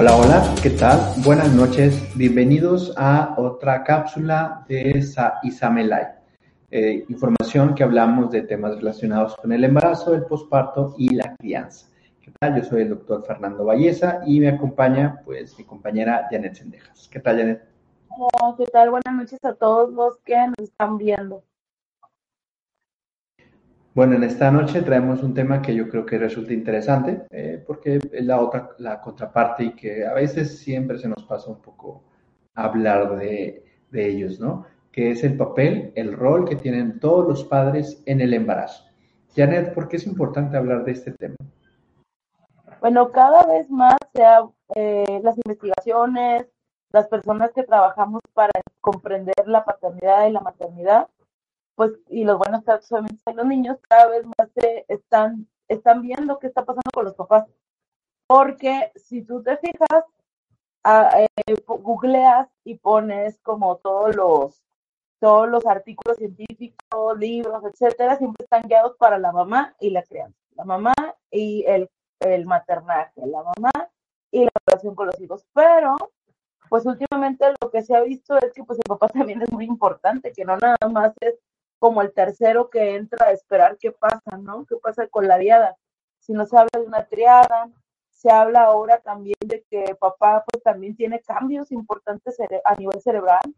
Hola, hola, ¿qué tal? Buenas noches, bienvenidos a otra cápsula de Isamelay. Eh, información que hablamos de temas relacionados con el embarazo, el posparto y la crianza. ¿Qué tal? Yo soy el doctor Fernando Valleza y me acompaña pues mi compañera Janet Sendejas. ¿Qué tal, Janet? Hola, ¿qué tal? Buenas noches a todos los que nos están viendo. Bueno, en esta noche traemos un tema que yo creo que resulta interesante, eh, porque es la otra, la contraparte y que a veces siempre se nos pasa un poco hablar de, de ellos, ¿no? Que es el papel, el rol que tienen todos los padres en el embarazo. Janet, ¿por qué es importante hablar de este tema? Bueno, cada vez más sea, eh, las investigaciones, las personas que trabajamos para comprender la paternidad y la maternidad, pues, y los buenos tratos obviamente los niños, cada vez más se están, están viendo qué está pasando con los papás. Porque si tú te fijas, a, eh, googleas y pones como todos los todos los artículos científicos, libros, etcétera, siempre están guiados para la mamá y la crianza. La mamá y el, el maternaje, la mamá y la relación con los hijos. Pero, pues últimamente lo que se ha visto es que pues el papá también es muy importante, que no nada más es como el tercero que entra a esperar qué pasa, ¿no? ¿Qué pasa con la diada? Si no se habla de una triada, se habla ahora también de que papá pues también tiene cambios importantes a nivel cerebral,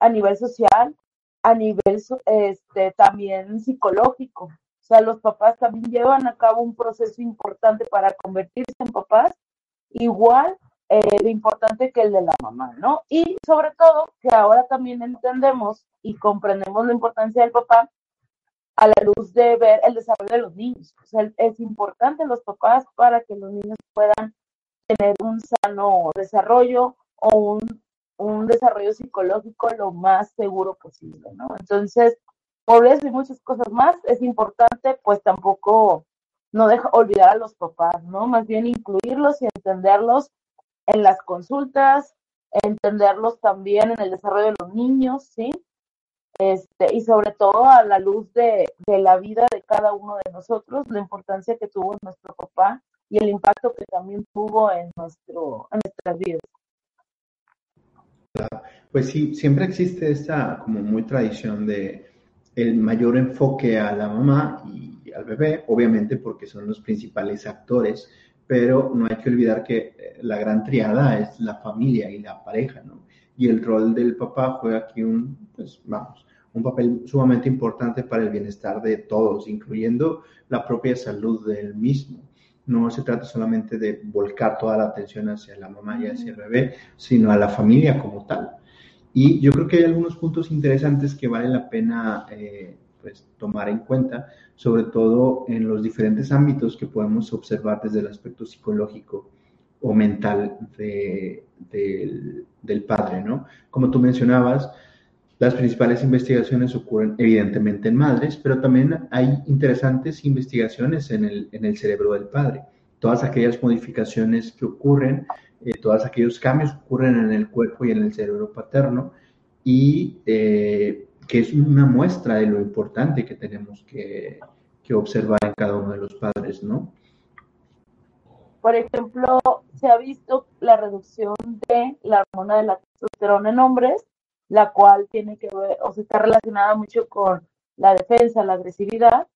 a nivel social, a nivel este, también psicológico. O sea, los papás también llevan a cabo un proceso importante para convertirse en papás, igual eh, importante que el de la mamá, ¿no? Y sobre todo que ahora también entendemos y comprendemos la importancia del papá a la luz de ver el desarrollo de los niños. O sea, es importante los papás para que los niños puedan tener un sano desarrollo o un, un desarrollo psicológico lo más seguro posible, ¿no? Entonces, por eso y muchas cosas más, es importante pues tampoco no deja olvidar a los papás, ¿no? Más bien incluirlos y entenderlos en las consultas, entenderlos también en el desarrollo de los niños, ¿sí? Este, y sobre todo a la luz de, de, la vida de cada uno de nosotros, la importancia que tuvo nuestro papá y el impacto que también tuvo en, nuestro, en nuestras vidas. Pues sí, siempre existe esta como muy tradición de el mayor enfoque a la mamá y al bebé, obviamente porque son los principales actores pero no hay que olvidar que eh, la gran triada es la familia y la pareja, ¿no? Y el rol del papá juega aquí un, pues vamos, un papel sumamente importante para el bienestar de todos, incluyendo la propia salud del mismo. No se trata solamente de volcar toda la atención hacia la mamá y hacia el bebé, sino a la familia como tal. Y yo creo que hay algunos puntos interesantes que vale la pena eh, pues, tomar en cuenta, sobre todo en los diferentes ámbitos que podemos observar desde el aspecto psicológico o mental de, del padre, ¿no? Como tú mencionabas, las principales investigaciones ocurren evidentemente en madres, pero también hay interesantes investigaciones en el, en el cerebro del padre. Todas aquellas modificaciones que ocurren, eh, todos aquellos cambios que ocurren en el cuerpo y en el cerebro paterno y eh, que es una muestra de lo importante que tenemos que, que observar en cada uno de los padres, ¿no? Por ejemplo, se ha visto la reducción de la hormona de la testosterona en hombres, la cual tiene que ver, o se está relacionada mucho con la defensa, la agresividad,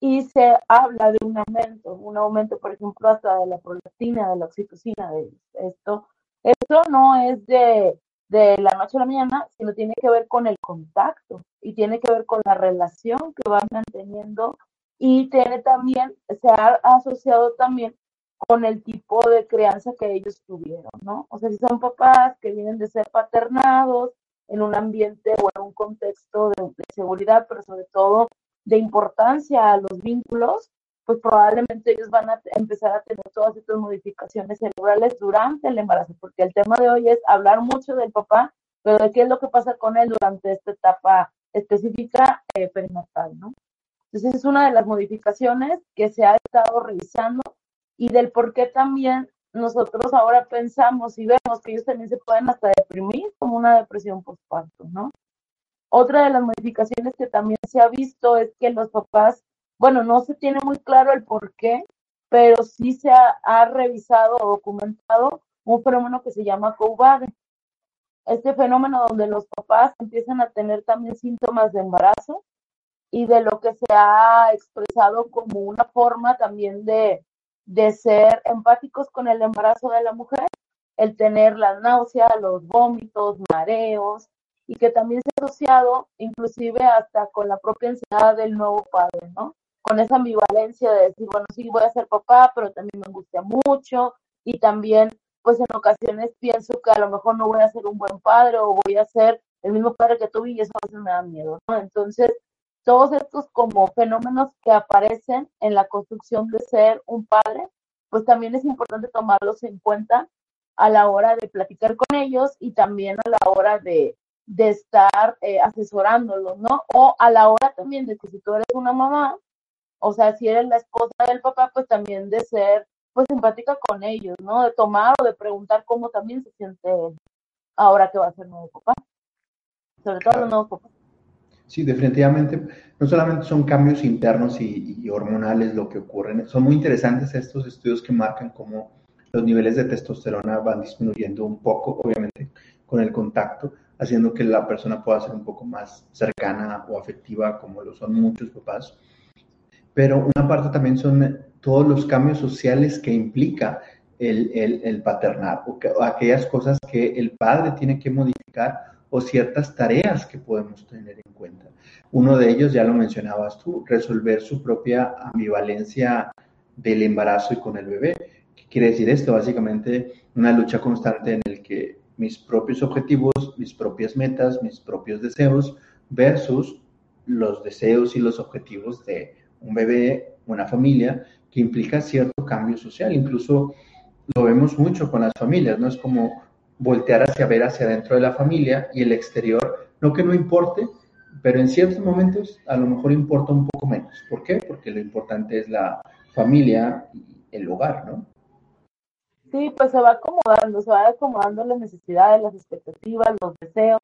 y se habla de un aumento, un aumento, por ejemplo, hasta de la prolactina, de la oxitocina, de esto. Esto no es de de la noche a la mañana, sino tiene que ver con el contacto y tiene que ver con la relación que van manteniendo y tiene también, se ha asociado también con el tipo de crianza que ellos tuvieron, ¿no? O sea, si son papás que vienen de ser paternados en un ambiente o en un contexto de, seguridad, pero sobre todo de importancia a los vínculos, pues probablemente ellos van a empezar a tener todas estas modificaciones cerebrales durante el embarazo, porque el tema de hoy es hablar mucho del papá, pero de qué es lo que pasa con él durante esta etapa específica eh, perinatal, ¿no? Entonces es una de las modificaciones que se ha estado revisando y del por qué también nosotros ahora pensamos y vemos que ellos también se pueden hasta deprimir como una depresión postparto, ¿no? Otra de las modificaciones que también se ha visto es que los papás, bueno, no se tiene muy claro el por qué, pero sí se ha, revisado o documentado un fenómeno que se llama COVADE. Este fenómeno donde los papás empiezan a tener también síntomas de embarazo y de lo que se ha expresado como una forma también de, de ser empáticos con el embarazo de la mujer, el tener la náusea, los vómitos, mareos, y que también se ha asociado inclusive hasta con la propia ansiedad del nuevo padre, ¿no? Con esa ambivalencia de decir, bueno, sí, voy a ser papá, pero también me angustia mucho y también, pues en ocasiones pienso que a lo mejor no voy a ser un buen padre o voy a ser el mismo padre que tuve y eso a veces me da miedo, ¿no? Entonces, todos estos como fenómenos que aparecen en la construcción de ser un padre, pues también es importante tomarlos en cuenta a la hora de platicar con ellos y también a la hora de, de estar eh, asesorándolos, ¿no? O a la hora también de que si tú eres una mamá, o sea, si eres la esposa del papá, pues también de ser pues empática con ellos, ¿no? De tomar o de preguntar cómo también se siente ahora que va a ser nuevo papá. Sobre todo los nuevos papás. Sí, definitivamente, no solamente son cambios internos y, hormonales lo que ocurren, son muy interesantes estos estudios que marcan cómo los niveles de testosterona van disminuyendo un poco, obviamente, con el contacto, haciendo que la persona pueda ser un poco más cercana o afectiva, como lo son muchos papás. Pero una parte también son todos los cambios sociales que implica el, el, el paternar, o, o aquellas cosas que el padre tiene que modificar o ciertas tareas que podemos tener en cuenta. Uno de ellos, ya lo mencionabas tú, resolver su propia ambivalencia del embarazo y con el bebé. ¿Qué quiere decir esto? Básicamente una lucha constante en el que mis propios objetivos, mis propias metas, mis propios deseos versus los deseos y los objetivos de un bebé, una familia, que implica cierto cambio social. Incluso lo vemos mucho con las familias, ¿no? Es como voltear hacia ver hacia dentro de la familia y el exterior, no que no importe, pero en ciertos momentos a lo mejor importa un poco menos. ¿Por qué? Porque lo importante es la familia y el hogar, ¿no? Sí, pues se va acomodando, se va acomodando las necesidades, las expectativas, los deseos.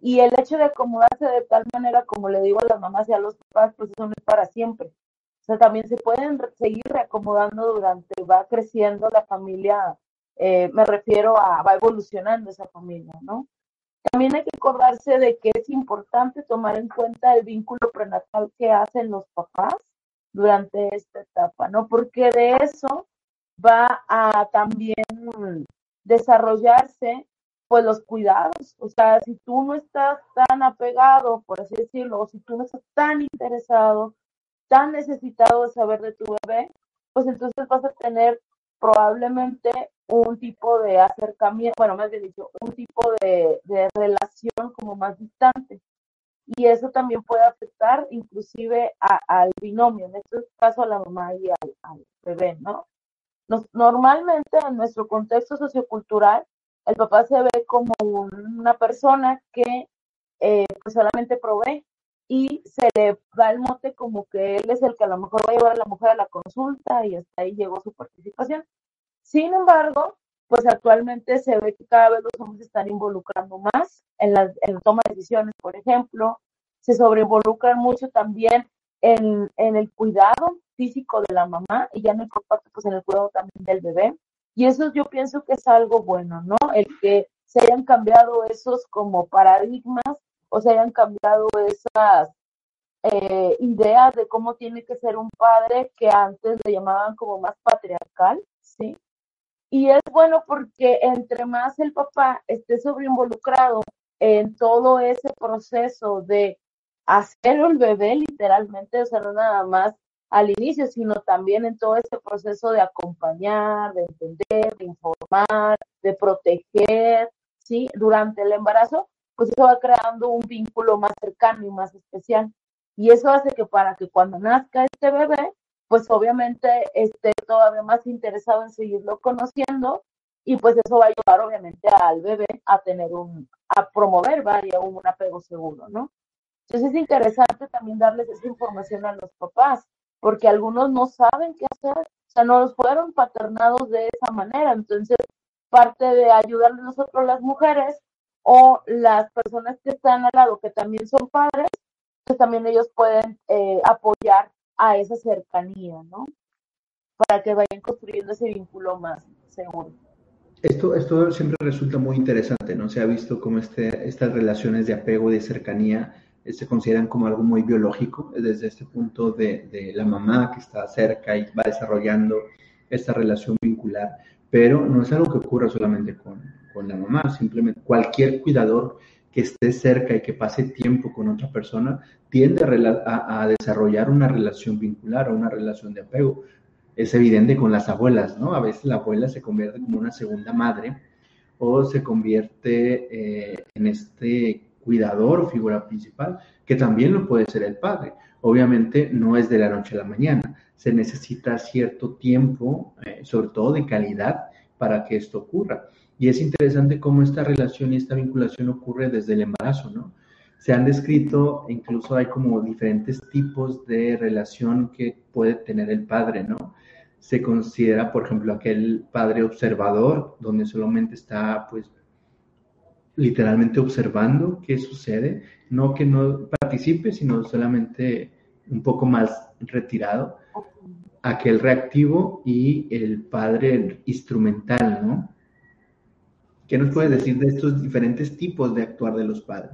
Y el hecho de acomodarse de tal manera, como le digo a las mamás y a los papás, pues eso no es para siempre. O sea, también se pueden seguir reacomodando durante, va creciendo la familia eh, me refiero a va evolucionando esa familia, ¿no? También hay que acordarse de que es importante tomar en cuenta el vínculo prenatal que hacen los papás durante esta etapa, ¿no? Porque de eso va a también desarrollarse pues los cuidados, o sea, si tú no estás tan apegado, por así decirlo, o si tú no estás tan interesado, tan necesitado de saber de tu bebé, pues entonces vas a tener probablemente un tipo de acercamiento, bueno, más bien dicho, un tipo de, relación como más distante. Y eso también puede afectar inclusive al binomio, en este caso a la mamá y al, bebé, ¿no? normalmente en nuestro contexto sociocultural, el papá se ve como una persona que eh, pues solamente provee y se le da el mote como que él es el que a lo mejor va a llevar a la mujer a la consulta y hasta ahí llegó su participación. Sin embargo, pues actualmente se ve que cada vez los hombres se están involucrando más en la, toma de decisiones, por ejemplo, se sobreinvolucran mucho también en, el cuidado físico de la mamá y ya en el pues en el cuidado también del bebé. Y eso yo pienso que es algo bueno, ¿no? El que se hayan cambiado esos como paradigmas o se hayan cambiado esas eh, ideas de cómo tiene que ser un padre que antes le llamaban como más patriarcal, ¿sí? Y es bueno porque entre más el papá esté sobreinvolucrado en todo ese proceso de hacer el bebé literalmente, o sea, no nada más al inicio, sino también en todo este proceso de acompañar, de entender, de informar, de proteger, ¿sí? Durante el embarazo, pues eso va creando un vínculo más cercano y más especial. Y eso hace que para que cuando nazca este bebé, pues obviamente esté todavía más interesado en seguirlo conociendo y pues eso va a ayudar obviamente al bebé a tener un, a promover vaya un apego seguro, ¿no? Entonces es interesante también darles esa información a los papás, porque algunos no saben qué hacer, o sea, no los fueron paternados de esa manera, entonces parte de ayudarles nosotros las mujeres o las personas que están al lado que también son padres, pues también ellos pueden eh, apoyar a esa cercanía, ¿no? Para que vayan construyendo ese vínculo más seguro. Esto, esto siempre resulta muy interesante, ¿no? Se ha visto cómo este, estas relaciones de apego y de cercanía se consideran como algo muy biológico, desde este punto de, la mamá que está cerca y va desarrollando esta relación vincular, pero no es algo que ocurra solamente con, con la mamá, simplemente cualquier cuidador que esté cerca y que pase tiempo con otra persona tiende a, a, desarrollar una relación vincular o una relación de apego. Es evidente con las abuelas, ¿no? A veces la abuela se convierte como una segunda madre o se convierte eh, en este cuidador figura principal, que también lo puede ser el padre. Obviamente no es de la noche a la mañana, se necesita cierto tiempo, eh, sobre todo de calidad, para que esto ocurra. Y es interesante cómo esta relación y esta vinculación ocurre desde el embarazo, ¿no? Se han descrito, incluso hay como diferentes tipos de relación que puede tener el padre, ¿no? Se considera, por ejemplo, aquel padre observador, donde solamente está, pues, literalmente observando qué sucede, no que no participe, sino solamente un poco más retirado, aquel reactivo y el padre instrumental, ¿no? ¿Qué nos puedes decir de estos diferentes tipos de actuar de los padres?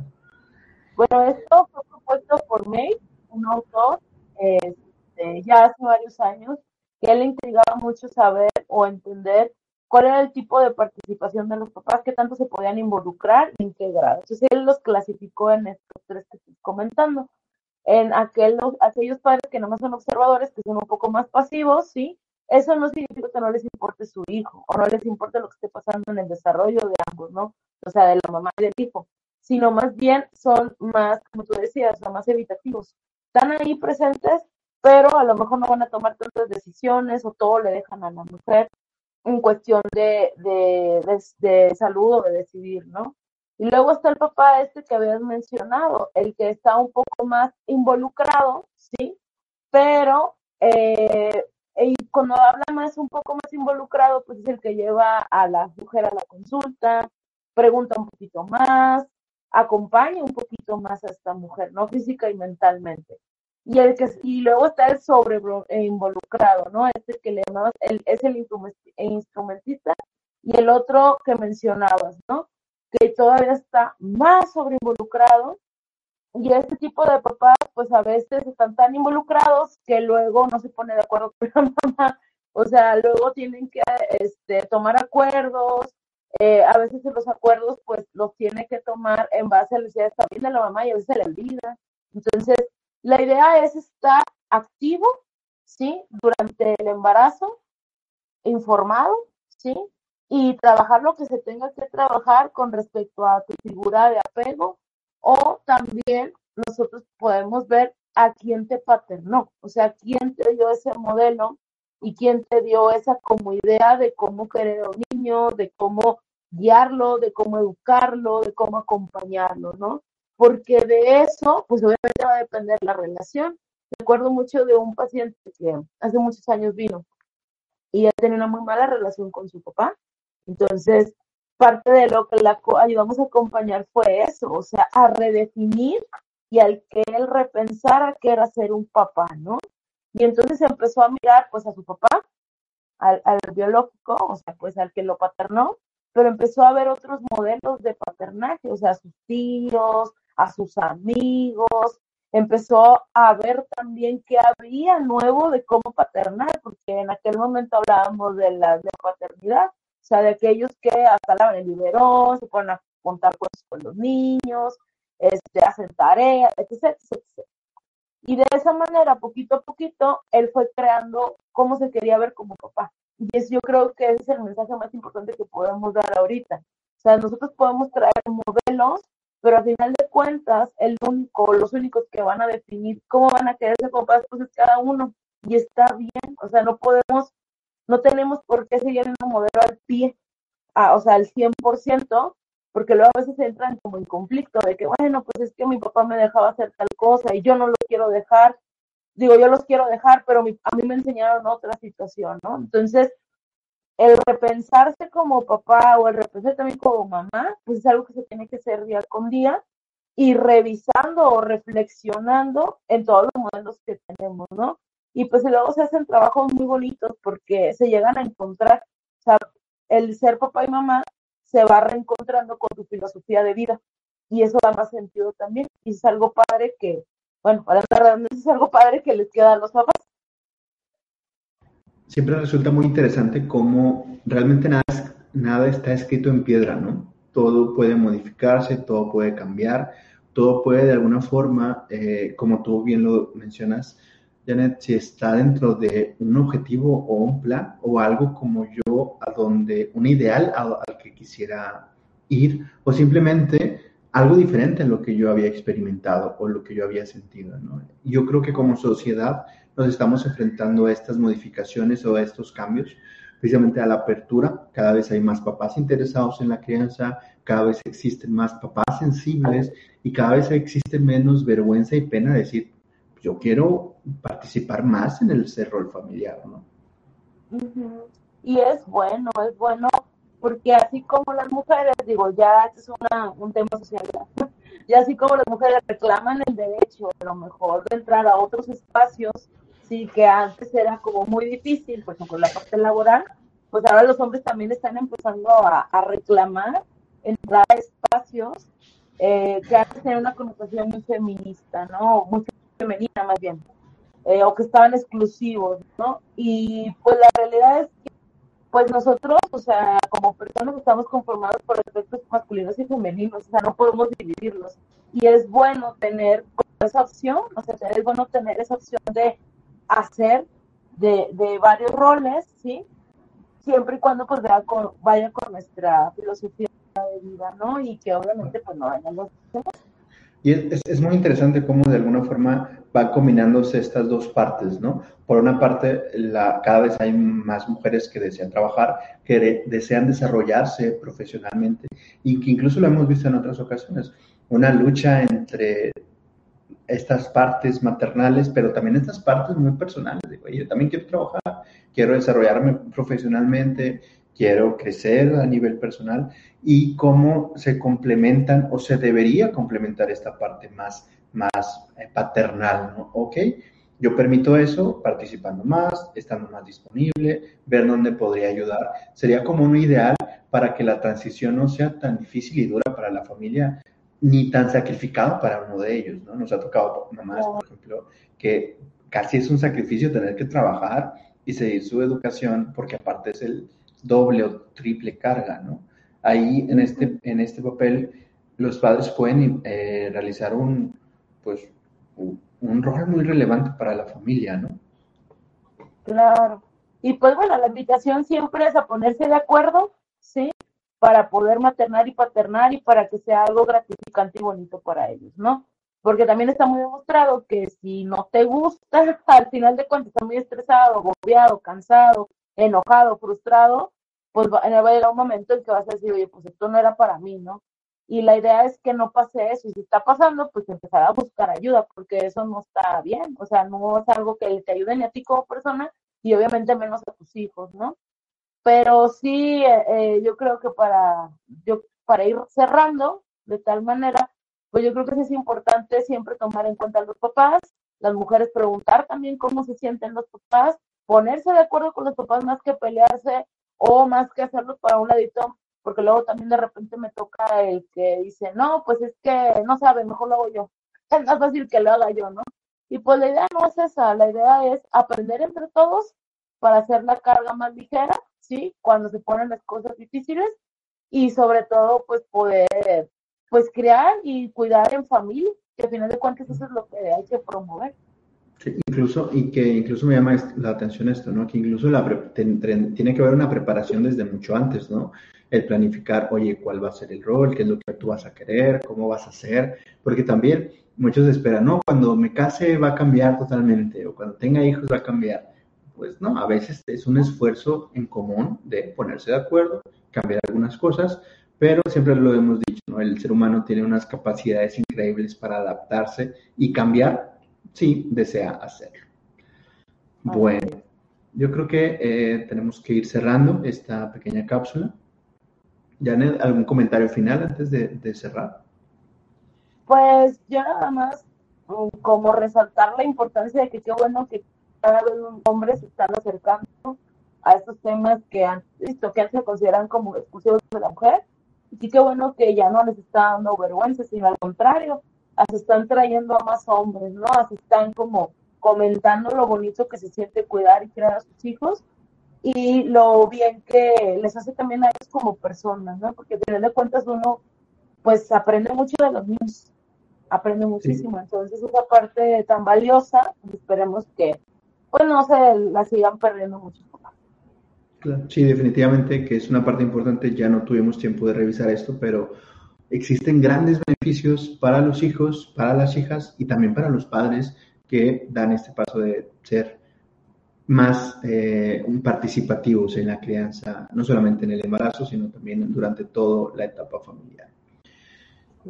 Bueno, esto fue propuesto por May, un autor, este, ya hace varios años, que le intrigaba mucho saber o entender cuál era el tipo de participación de los papás, qué tanto se podían involucrar y en qué grado. Entonces él los clasificó en estos tres que estoy comentando. En aquel, aquellos padres que nomás son observadores, que son un poco más pasivos, ¿sí? Eso no significa que no les importe su hijo o no les importe lo que esté pasando en el desarrollo de ambos, ¿no? O sea, de la mamá y del hijo, sino más bien son más, como tú decías, son más evitativos. Están ahí presentes, pero a lo mejor no van a tomar tantas decisiones o todo le dejan a la mujer en cuestión de, de, de, de salud o de decidir, ¿no? Y luego está el papá este que habías mencionado, el que está un poco más involucrado, ¿sí? Pero eh, y cuando habla más, un poco más involucrado, pues es el que lleva a la mujer a la consulta, pregunta un poquito más, acompaña un poquito más a esta mujer, ¿no? Física y mentalmente. Y, el que, y luego está el sobre eh, involucrado, ¿no? Este que le llamabas, el, es el instrumentista y el otro que mencionabas, ¿no? Que todavía está más sobre involucrado y este tipo de papás, pues a veces están tan involucrados que luego no se pone de acuerdo con la mamá. O sea, luego tienen que este, tomar acuerdos. Eh, a veces los acuerdos, pues los tiene que tomar en base a la necesidades también de la mamá y a veces se le olvida. Entonces, la idea es estar activo, ¿sí? Durante el embarazo, informado, ¿sí? Y trabajar lo que se tenga que trabajar con respecto a tu figura de apego, o también nosotros podemos ver a quién te paternó, o sea, quién te dio ese modelo y quién te dio esa como idea de cómo querer a un niño, de cómo guiarlo, de cómo educarlo, de cómo acompañarlo, ¿no? Porque de eso, pues obviamente va a depender la relación. Recuerdo mucho de un paciente que hace muchos años vino y ya tenía una muy mala relación con su papá. Entonces, parte de lo que la ayudamos a acompañar fue eso, o sea, a redefinir y al que él repensara que era ser un papá, ¿no? Y entonces empezó a mirar pues a su papá, al, al biológico, o sea, pues al que lo paternó, pero empezó a ver otros modelos de paternaje, o sea, sus tíos, a sus amigos, empezó a ver también qué había nuevo de cómo paternar, porque en aquel momento hablábamos de la paternidad, o sea, de aquellos que hasta lavan el biberón, se ponen a contar cosas con los niños, este, hacen tareas, etc, etc, Y de esa manera, poquito a poquito, él fue creando cómo se quería ver como papá. Y es, yo creo que ese es el mensaje más importante que podemos dar ahorita. O sea, nosotros podemos traer modelos, pero al final de cuentas, el único, los únicos que van a definir cómo van a querer ser papás, pues es cada uno. Y está bien, o sea, no podemos, no tenemos por qué seguir en un modelo al pie, o sea, al 100%, porque luego a veces entran como en conflicto de que, bueno, pues es que mi papá me dejaba hacer tal cosa y yo no lo quiero dejar. Digo, yo los quiero dejar, pero a mí me enseñaron otra situación, ¿no? Entonces, el repensarse como papá o el repensarse también como mamá, pues es algo que se tiene que hacer día con día y revisando o reflexionando en todos los modelos que tenemos, ¿no? Y pues luego se hacen trabajos muy bonitos porque se llegan a encontrar, o sea, el ser papá y mamá se va reencontrando con tu filosofía de vida. Y eso da más sentido también. Y es algo padre que, bueno, para no es algo padre que les queda a los papás. Siempre resulta muy interesante cómo realmente nada, nada está escrito en piedra, ¿no? Todo puede modificarse, todo puede cambiar, todo puede de alguna forma, eh, como tú bien lo mencionas, Janet, si está dentro de un objetivo o un plan o algo como yo, a donde, un ideal al que quisiera ir, o simplemente algo diferente a lo que yo había experimentado o lo que yo había sentido. ¿no? Yo creo que como sociedad nos estamos enfrentando a estas modificaciones o a estos cambios, precisamente a la apertura. Cada vez hay más papás interesados en la crianza, cada vez existen más papás sensibles y cada vez existe menos vergüenza y pena de decir, yo quiero participar más en el rol familiar, ¿no? Y es bueno, es bueno, porque así como las mujeres, digo, ya es un tema social, y así como las mujeres reclaman el derecho, a lo mejor, de entrar a otros espacios, sí, que antes era como muy difícil, por ejemplo, la parte laboral, pues ahora los hombres también están empezando a, reclamar entrar a espacios eh, que antes tenían una connotación muy feminista, ¿no? Muy femenina más bien, eh, o que estaban exclusivos, ¿no? Y pues la realidad es que pues nosotros, o sea, como personas estamos conformados por aspectos masculinos y femeninos, o sea, no podemos dividirlos. Y es bueno tener esa opción, o sea, es bueno tener esa opción de hacer de, de varios roles, ¿sí? Siempre y cuando pues vaya con, vaya con nuestra filosofía de vida, ¿no? Y que obviamente pues no vayan los y es, es, muy interesante cómo de alguna forma van combinándose estas dos partes, ¿no? Por una parte, la, cada vez hay más mujeres que desean trabajar, que desean desarrollarse profesionalmente y que incluso lo hemos visto en otras ocasiones, una lucha entre estas partes maternales, pero también estas partes muy personales. Digo, yo también quiero trabajar, quiero desarrollarme profesionalmente, quiero crecer a nivel personal y cómo se complementan o se debería complementar esta parte más, más eh, paternal, ¿no? ¿Ok? Yo permito eso participando más, estando más disponible, ver dónde podría ayudar. Sería como un ideal para que la transición no sea tan difícil y dura para la familia, ni tan sacrificado para uno de ellos, ¿no? Nos ha tocado mamás, por ejemplo, que casi es un sacrificio tener que trabajar y seguir su educación, porque aparte es el, doble o triple carga, ¿no? Ahí en este, en este papel los padres pueden eh, realizar un, pues, un rol muy relevante para la familia, ¿no? Claro. Y pues bueno, la invitación siempre es a ponerse de acuerdo, ¿sí? Para poder maternar y paternar y para que sea algo gratificante y bonito para ellos, ¿no? Porque también está muy demostrado que si no te gusta, al final de cuentas estás muy estresado, agobiado, cansado, enojado, frustrado, pues va, a llegar un momento en que vas a decir, oye, pues esto no era para mí, ¿no? Y la idea es que no pase eso. Y si está pasando, pues empezar a buscar ayuda, porque eso no está bien. O sea, no es algo que te ayude ni a ti como persona y obviamente menos a tus hijos, ¿no? Pero sí, eh, yo creo que para, yo, para ir cerrando de tal manera, pues yo creo que es importante siempre tomar en cuenta a los papás, las mujeres preguntar también cómo se sienten los papás, ponerse de acuerdo con los papás más que pelearse o más que hacerlo para un ladito, porque luego también de repente me toca el que dice, no, pues es que no sabe, mejor lo hago yo. Es más fácil que lo haga yo, ¿no? Y pues la idea no es esa, la idea es aprender entre todos para hacer la carga más ligera, ¿sí? Cuando se ponen las cosas difíciles y sobre todo pues poder pues crear y cuidar en familia, que al final de cuentas eso es lo que hay que promover. incluso, y que incluso me llama la atención esto, ¿no? Que incluso la tiene que haber una preparación desde mucho antes, ¿no? El planificar, oye, cuál va a ser el rol, qué es lo que tú vas a querer, cómo vas a hacer, porque también muchos esperan, no, cuando me case va a cambiar totalmente, o cuando tenga hijos va a cambiar. Pues no, a veces es un esfuerzo en común de ponerse de acuerdo, cambiar algunas cosas, pero siempre lo hemos dicho, ¿no? El ser humano tiene unas capacidades increíbles para adaptarse y cambiar si desea hacerlo. Bueno, yo creo que eh, tenemos que ir cerrando esta pequeña cápsula. Janet, ¿algún comentario final antes de, cerrar? Pues yo nada más mm, como resaltar la importancia de que qué bueno que cada vez los hombres se están acercando a estos temas que, han, que antes se consideran como exclusivos de la mujer. Y qué bueno que ya no les está dando vergüenza, sino al contrario, se están trayendo a más hombres, ¿no? Así están como comentando lo bonito que se siente cuidar y criar a sus hijos y lo bien que les hace también a ellos como personas, ¿no? Porque al de cuentas uno pues aprende mucho de los niños, aprende muchísimo. Entonces esa parte tan valiosa, esperemos que pues no se la sigan perdiendo mucho. Sí, definitivamente que es una parte importante. Ya no tuvimos tiempo de revisar esto, pero existen grandes beneficios para los hijos, para las hijas y también para los padres que dan este paso de ser más eh, participativos en la crianza, no solamente en el embarazo, sino también durante toda la etapa familiar.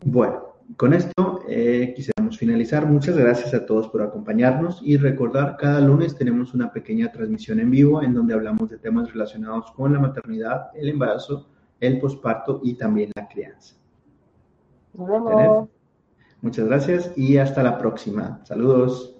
Bueno, con esto eh, quisiéramos finalizar. Muchas gracias a todos por acompañarnos y recordar, cada lunes tenemos una pequeña transmisión en vivo en donde hablamos de temas relacionados con la maternidad, el embarazo, el posparto y también la crianza. Nos vemos. Muchas gracias y hasta la próxima. Saludos.